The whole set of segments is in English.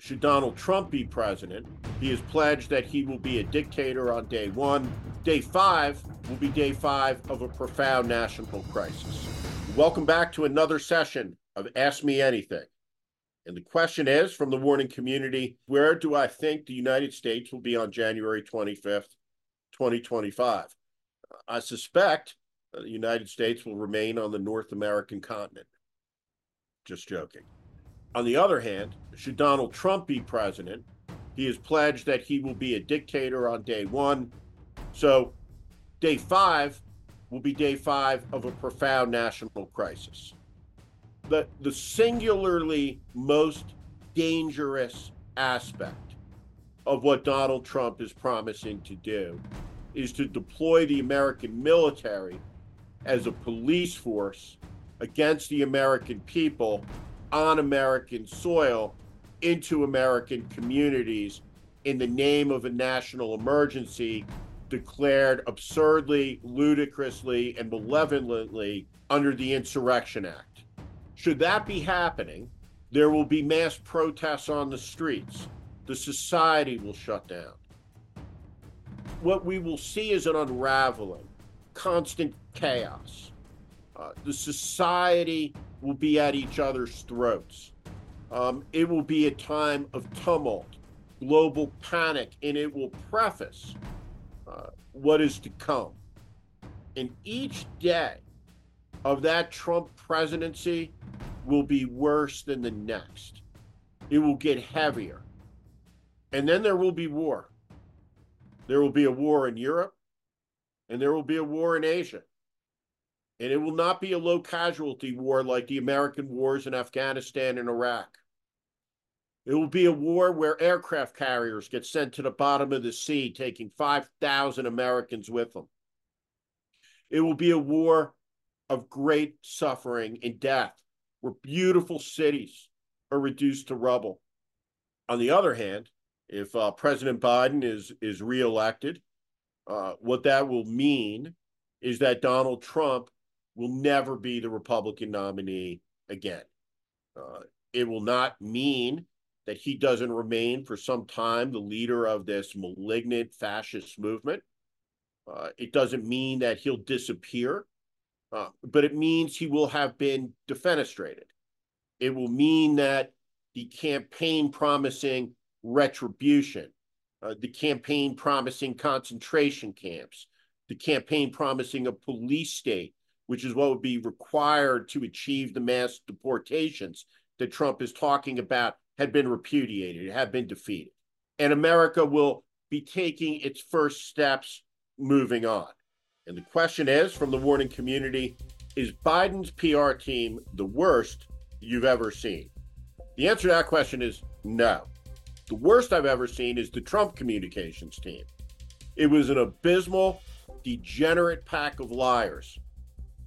should Donald Trump be president, he has pledged that he will be a dictator on day one. Day five will be day five of a profound national crisis. Welcome back to another session of Ask Me Anything. And the question is from the warning community where do I think the United States will be on January 25th, 2025? I suspect the United States will remain on the North American continent. Just joking. On the other hand, should Donald Trump be president, he has pledged that he will be a dictator on day one. So, day five will be day five of a profound national crisis. The, the singularly most dangerous aspect of what Donald Trump is promising to do is to deploy the American military as a police force against the American people on American soil into American communities in the name of a national emergency declared absurdly, ludicrously, and malevolently under the Insurrection Act. Should that be happening, there will be mass protests on the streets. The society will shut down. What we will see is an unraveling, constant chaos. Uh, the society will be at each other's throats. Um, it will be a time of tumult, global panic, and it will preface uh, what is to come. And each day of that Trump presidency will be worse than the next. It will get heavier. And then there will be war. There will be a war in Europe, and there will be a war in Asia. And it will not be a low casualty war like the American wars in Afghanistan and Iraq. It will be a war where aircraft carriers get sent to the bottom of the sea, taking 5,000 Americans with them. It will be a war of great suffering and death, where beautiful cities are reduced to rubble. On the other hand, if uh, President Biden is is reelected, uh, what that will mean is that Donald Trump will never be the Republican nominee again. Uh, it will not mean that he doesn't remain for some time the leader of this malignant fascist movement. Uh, it doesn't mean that he'll disappear, uh, but it means he will have been defenestrated. It will mean that the campaign promising retribution, uh, the campaign promising concentration camps, the campaign promising a police state which is what would be required to achieve the mass deportations that Trump is talking about, had been repudiated, had been defeated. And America will be taking its first steps moving on. And the question is from the warning community is Biden's PR team the worst you've ever seen? The answer to that question is no. The worst I've ever seen is the Trump communications team. It was an abysmal, degenerate pack of liars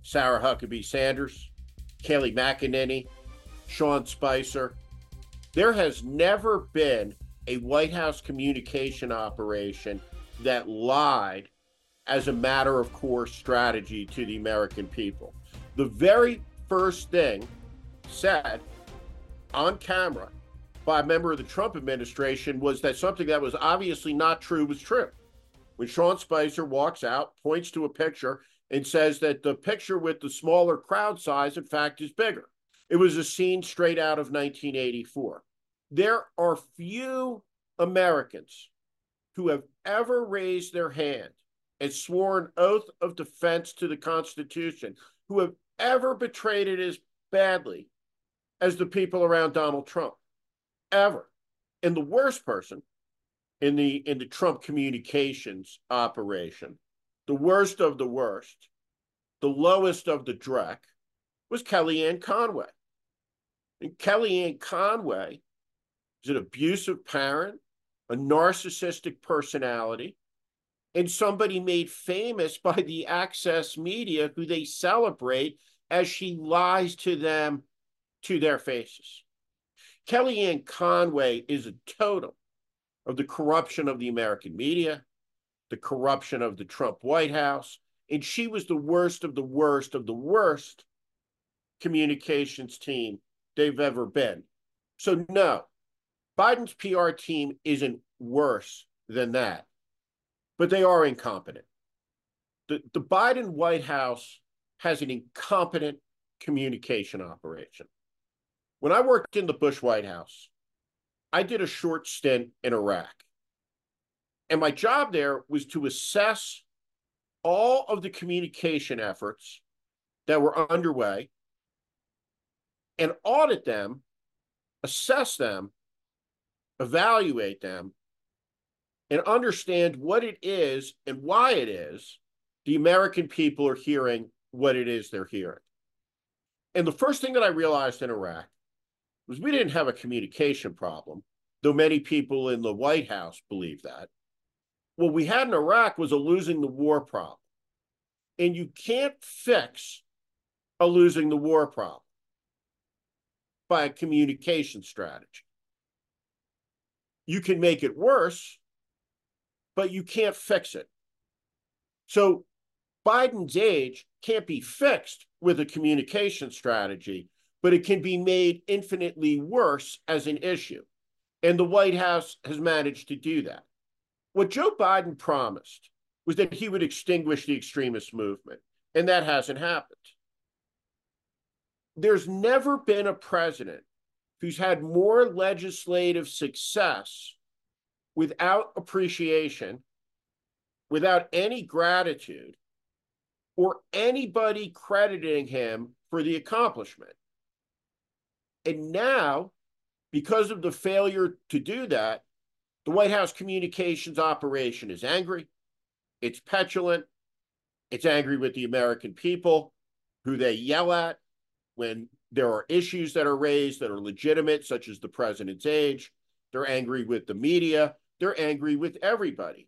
Sarah Huckabee Sanders, Kayleigh McEnany, Sean Spicer. There has never been a White House communication operation that lied as a matter of course strategy to the American people. The very first thing said on camera by a member of the Trump administration was that something that was obviously not true was true. When Sean Spicer walks out, points to a picture, and says that the picture with the smaller crowd size, in fact, is bigger. It was a scene straight out of 1984. There are few Americans who have ever raised their hand and sworn oath of defense to the Constitution who have ever betrayed it as badly as the people around Donald Trump. Ever. And the worst person in the in the Trump communications operation the worst of the worst, the lowest of the dreck, was Kellyanne Conway. And Kellyanne Conway is an abusive parent, a narcissistic personality, and somebody made famous by the access media who they celebrate as she lies to them to their faces. Kellyanne Conway is a totem of the corruption of the American media, the corruption of the Trump White House. And she was the worst of the worst of the worst communications team they've ever been. So, no, Biden's PR team isn't worse than that, but they are incompetent. The, the Biden White House has an incompetent communication operation. When I worked in the Bush White House, I did a short stint in Iraq. And my job there was to assess all of the communication efforts that were underway and audit them, assess them, evaluate them, and understand what it is and why it is the American people are hearing what it is they're hearing. And the first thing that I realized in Iraq was we didn't have a communication problem, though many people in the White House believe that. What we had in Iraq was a losing the war problem. And you can't fix a losing the war problem by a communication strategy. You can make it worse, but you can't fix it. So Biden's age can't be fixed with a communication strategy, but it can be made infinitely worse as an issue. And the White House has managed to do that. What Joe Biden promised was that he would extinguish the extremist movement, and that hasn't happened. There's never been a president who's had more legislative success without appreciation, without any gratitude, or anybody crediting him for the accomplishment. And now, because of the failure to do that, the White House communications operation is angry, it's petulant, it's angry with the American people who they yell at when there are issues that are raised that are legitimate, such as the president's age. They're angry with the media, they're angry with everybody.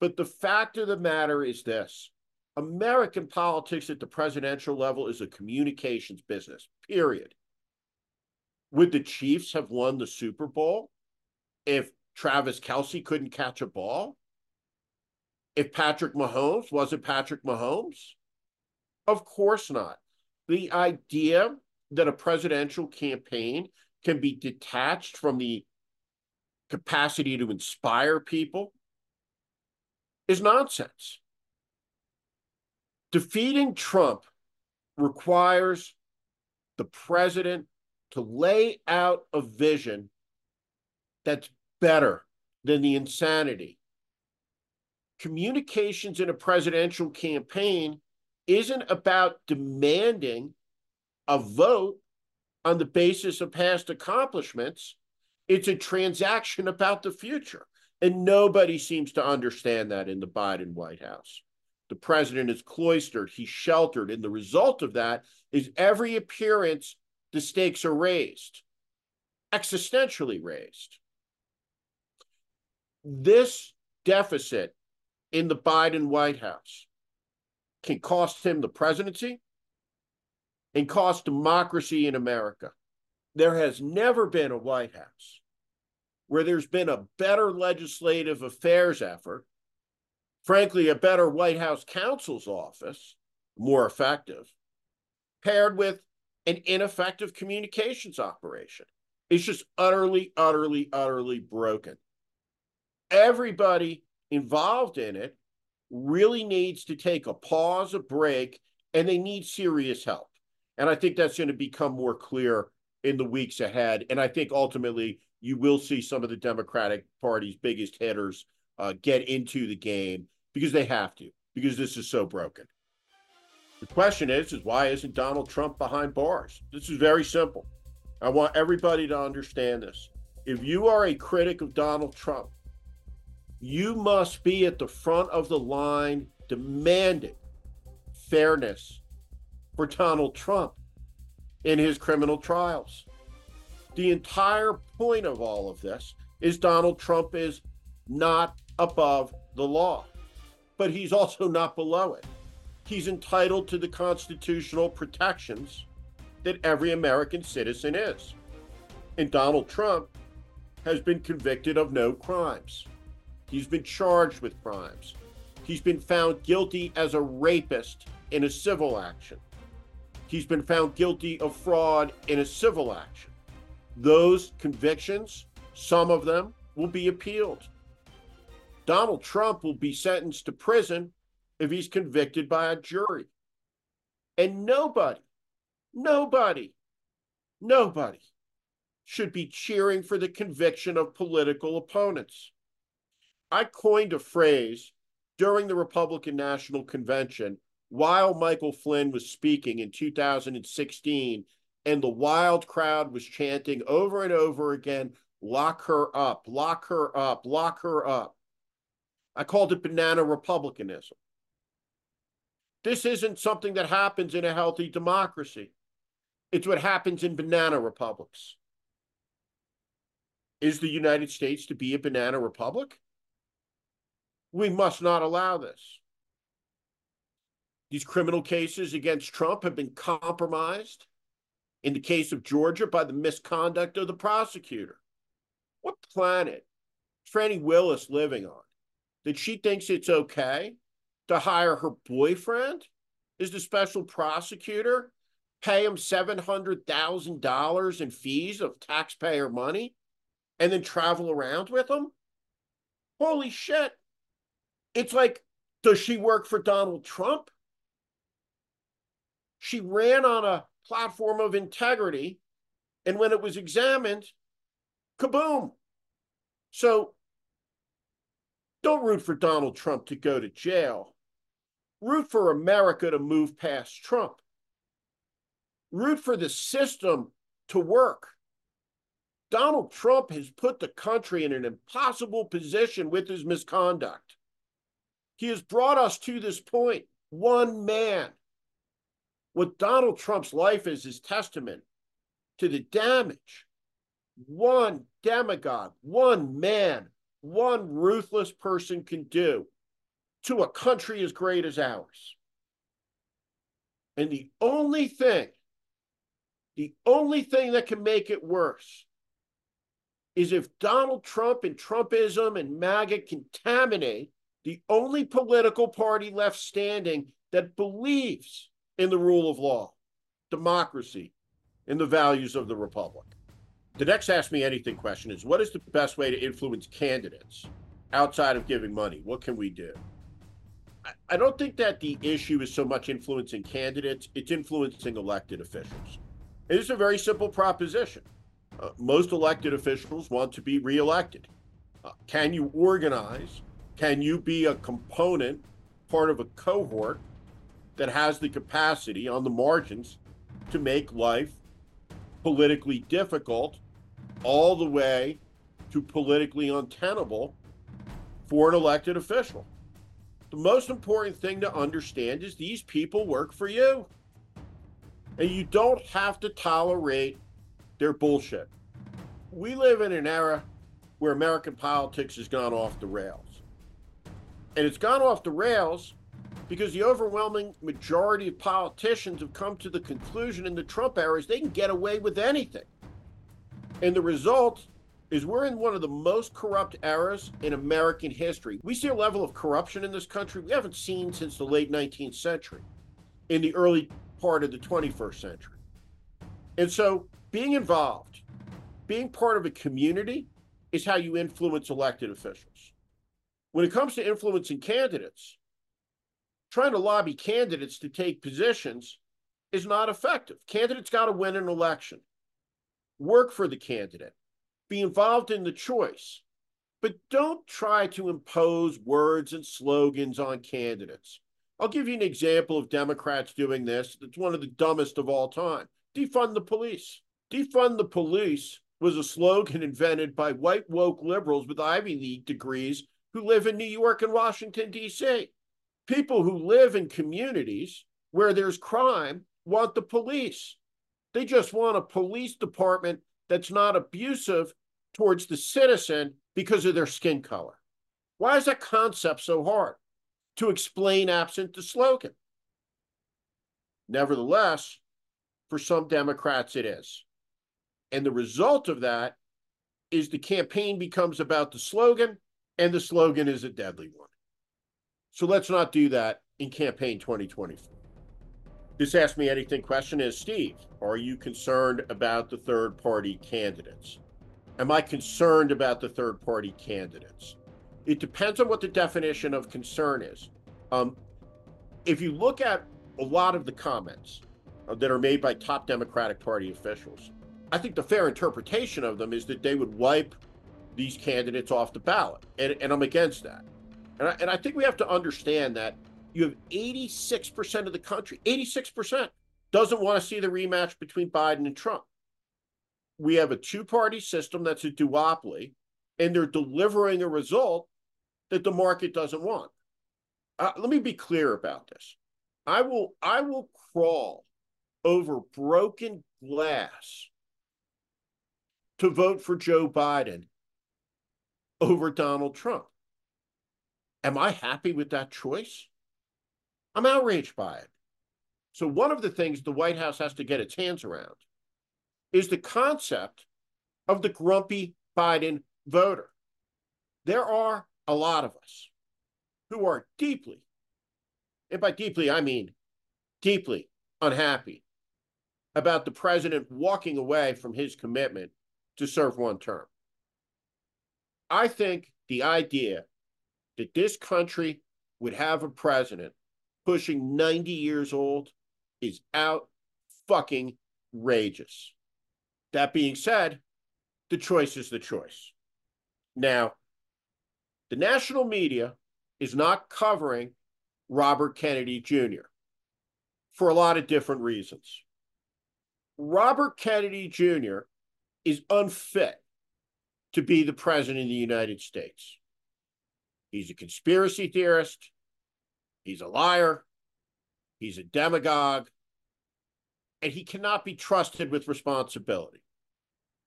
But the fact of the matter is this American politics at the presidential level is a communications business, period. Would the Chiefs have won the Super Bowl if Travis Kelce couldn't catch a ball? If Patrick Mahomes wasn't Patrick Mahomes? Of course not. The idea that a presidential campaign can be detached from the capacity to inspire people is nonsense. Defeating Trump requires the president to lay out a vision that's better than the insanity. Communications in a presidential campaign isn't about demanding a vote on the basis of past accomplishments. It's a transaction about the future. And nobody seems to understand that in the Biden White House. The president is cloistered, he's sheltered. And the result of that is every appearance, the stakes are raised, existentially raised. This deficit in the Biden White House can cost him the presidency and cost democracy in America. There has never been a White House where there's been a better legislative affairs effort frankly, a better White House counsel's office, more effective, paired with an ineffective communications operation. It's just utterly, utterly, utterly broken. Everybody involved in it really needs to take a pause, a break, and they need serious help. And I think that's going to become more clear in the weeks ahead. And I think ultimately you will see some of the Democratic Party's biggest hitters uh, get into the game because they have to, because this is so broken. The question is, is why isn't Donald Trump behind bars? This is very simple. I want everybody to understand this. If you are a critic of Donald Trump, you must be at the front of the line demanding fairness for Donald Trump in his criminal trials. The entire point of all of this is Donald Trump is not above the law but he's also not below it. He's entitled to the constitutional protections that every American citizen is. And Donald Trump has been convicted of no crimes. He's been charged with crimes. He's been found guilty as a rapist in a civil action. He's been found guilty of fraud in a civil action. Those convictions Some of them will be appealed. Donald Trump will be sentenced to prison if he's convicted by a jury. And nobody, nobody, nobody should be cheering for the conviction of political opponents. I coined a phrase during the Republican National Convention while Michael Flynn was speaking in 2016, and the wild crowd was chanting over and over again lock her up, lock her up, lock her up. I called it banana republicanism. This isn't something that happens in a healthy democracy. It's what happens in banana republics. Is the United States to be a banana republic? We must not allow this. These criminal cases against Trump have been compromised in the case of Georgia by the misconduct of the prosecutor. What planet is Fani Willis living on that she thinks it's okay to hire her boyfriend as the special prosecutor, pay him $700,000 in fees of taxpayer money, and then travel around with him? Holy shit. It's like, does she work for Donald Trump? She ran on a platform of integrity, and when it was examined, kaboom. So don't root for Donald Trump to go to jail. Root for America to move past Trump. Root for the system to work. Donald Trump has put the country in an impossible position with his misconduct. He has brought us to this point. One man. What Donald Trump's life is is testament to the damage one demagogue, one man, one ruthless person can do to a country as great as ours. And the only thing, the only thing that can make it worse is if Donald Trump and Trumpism and MAGA contaminate the only political party left standing that believes in the rule of law, democracy, and the values of the republic. The next Ask Me Anything question is What is the best way to influence candidates outside of giving money? What can we do? I don't think that the issue is so much influencing candidates, it's influencing elected officials. It is a very simple proposition. Uh, most elected officials want to be reelected. Uh, can you organize can you be a component, part of a cohort that has the capacity on the margins to make life politically difficult all the way to politically untenable for an elected official? The most important thing to understand is these people work for you. And you don't have to tolerate their bullshit. We live in an era where American politics has gone off the rails. And it's gone off the rails because the overwhelming majority of politicians have come to the conclusion in the Trump era is they can get away with anything. And the result is we're in one of the most corrupt eras in American history. We see a level of corruption in this country we haven't seen since the late 19th century, in the early part of the 21st century. And so being involved, being part of a community is how you influence elected officials. When it comes to influencing candidates, trying to lobby candidates to take positions is not effective. Candidates got to win an election, work for the candidate, be involved in the choice, but don't try to impose words and slogans on candidates. I'll give you an example of Democrats doing this. It's one of the dumbest of all time. Defund the police. Defund the police was a slogan invented by white woke liberals with Ivy League degrees who live in New York and Washington, D.C. People who live in communities where there's crime want the police. They just want a police department that's not abusive towards the citizen because of their skin color. Why is that concept so hard to explain absent the slogan? Nevertheless, for some Democrats, it is. And the result of that is the campaign becomes about the slogan and the slogan is a deadly one. So let's not do that in campaign 2024. This Ask Me Anything question is Steve, are you concerned about the third party candidates? Am I concerned about the third party candidates? It depends on what the definition of concern is. Um, if you look at a lot of the comments uh, that are made by top Democratic Party officials, I think the fair interpretation of them is that they would wipe these candidates off the ballot. And, and I'm against that. And I, and I think we have to understand that you have 86% of the country, 86% doesn't want to see the rematch between Biden and Trump. We have a two party system that's a duopoly, and they're delivering a result that the market doesn't want. Uh, let me be clear about this. I will I will crawl over broken glass to vote for Joe Biden over Donald Trump. Am I happy with that choice? I'm outraged by it. So, one of the things the White House has to get its hands around is the concept of the grumpy Biden voter. There are a lot of us who are deeply, and by deeply, I mean deeply unhappy about the president walking away from his commitment to serve one term. I think the idea that this country would have a president pushing 90 years old is out fucking rageous. That being said, the choice is the choice. Now, the national media is not covering Robert Kennedy Jr. for a lot of different reasons. Robert Kennedy Jr. is unfit to be the president of the United States. He's a conspiracy theorist. He's a liar. He's a demagogue. And he cannot be trusted with responsibility.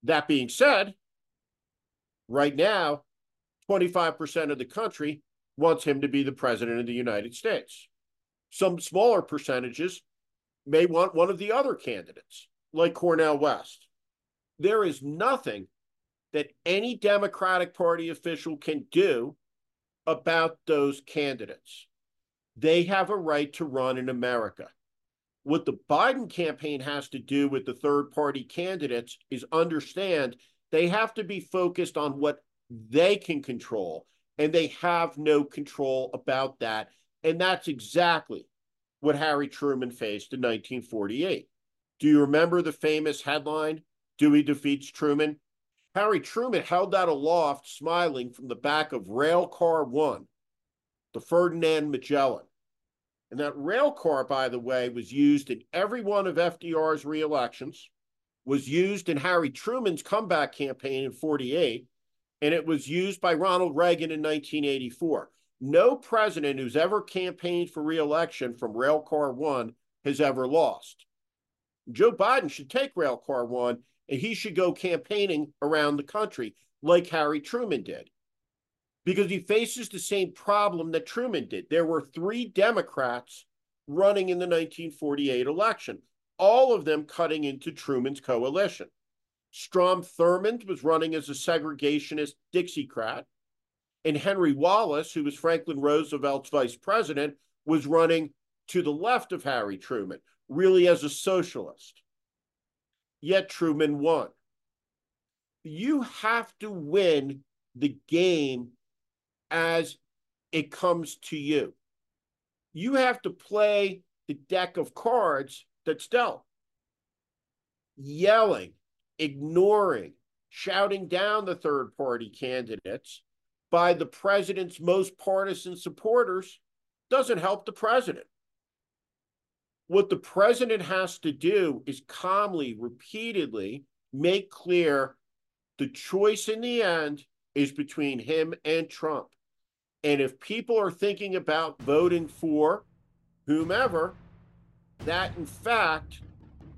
That being said, right now, 25% of the country wants him to be the president of the United States. Some smaller percentages may want one of the other candidates, like Cornel West. There is nothing that any Democratic Party official can do about those candidates. They have a right to run in America. What the Biden campaign has to do with the third party candidates is understand they have to be focused on what they can control, and they have no control about that. And that's exactly what Harry Truman faced in 1948. Do you remember the famous headline, Dewey defeats Truman? Harry Truman held that aloft, smiling from the back of rail car one, the Ferdinand Magellan. And that rail car, by the way, was used in every one of FDR's reelections, was used in Harry Truman's comeback campaign in 48, and it was used by Ronald Reagan in 1984. No president who's ever campaigned for reelection from rail car 1 has ever lost. Joe Biden should take rail car 1 and he should go campaigning around the country like Harry Truman did because he faces the same problem that Truman did. There were three Democrats running in the 1948 election, all of them cutting into Truman's coalition. Strom Thurmond was running as a segregationist Dixiecrat, and Henry Wallace, who was Franklin Roosevelt's vice president, was running to the left of Harry Truman, really as a socialist. Yet Truman won. You have to win the game as it comes to you. You have to play the deck of cards that's dealt. Yelling, ignoring, shouting down the third party candidates by the president's most partisan supporters doesn't help the president. What the president has to do is calmly, repeatedly make clear the choice in the end is between him and Trump. And if people are thinking about voting for whomever, that in fact,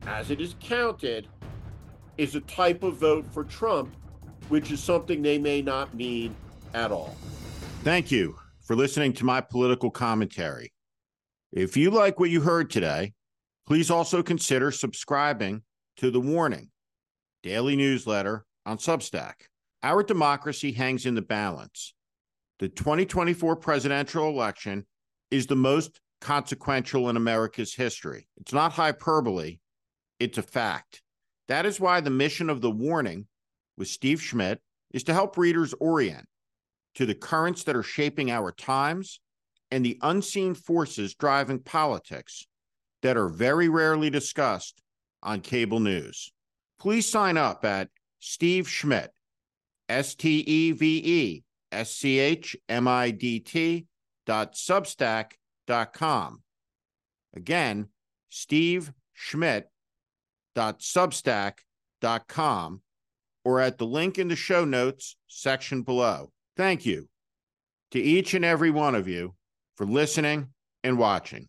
as it is counted, is a type of vote for Trump, which is something they may not mean at all. Thank you for listening to my political commentary. If you like what you heard today, please also consider subscribing to The Warning daily newsletter on Substack. Our democracy hangs in the balance. The 2024 presidential election is the most consequential in America's history. It's not hyperbole, it's a fact. That is why the mission of The Warning with Steve Schmidt is to help readers orient to the currents that are shaping our times and the unseen forces driving politics that are very rarely discussed on cable news. Please sign up at Steve Schmidt, S T E V E S C H M I D T dot substack dot com. Again, Steve Schmidt dot substack dot com or at the link in the show notes section below. Thank you to each and every one of you for listening and watching.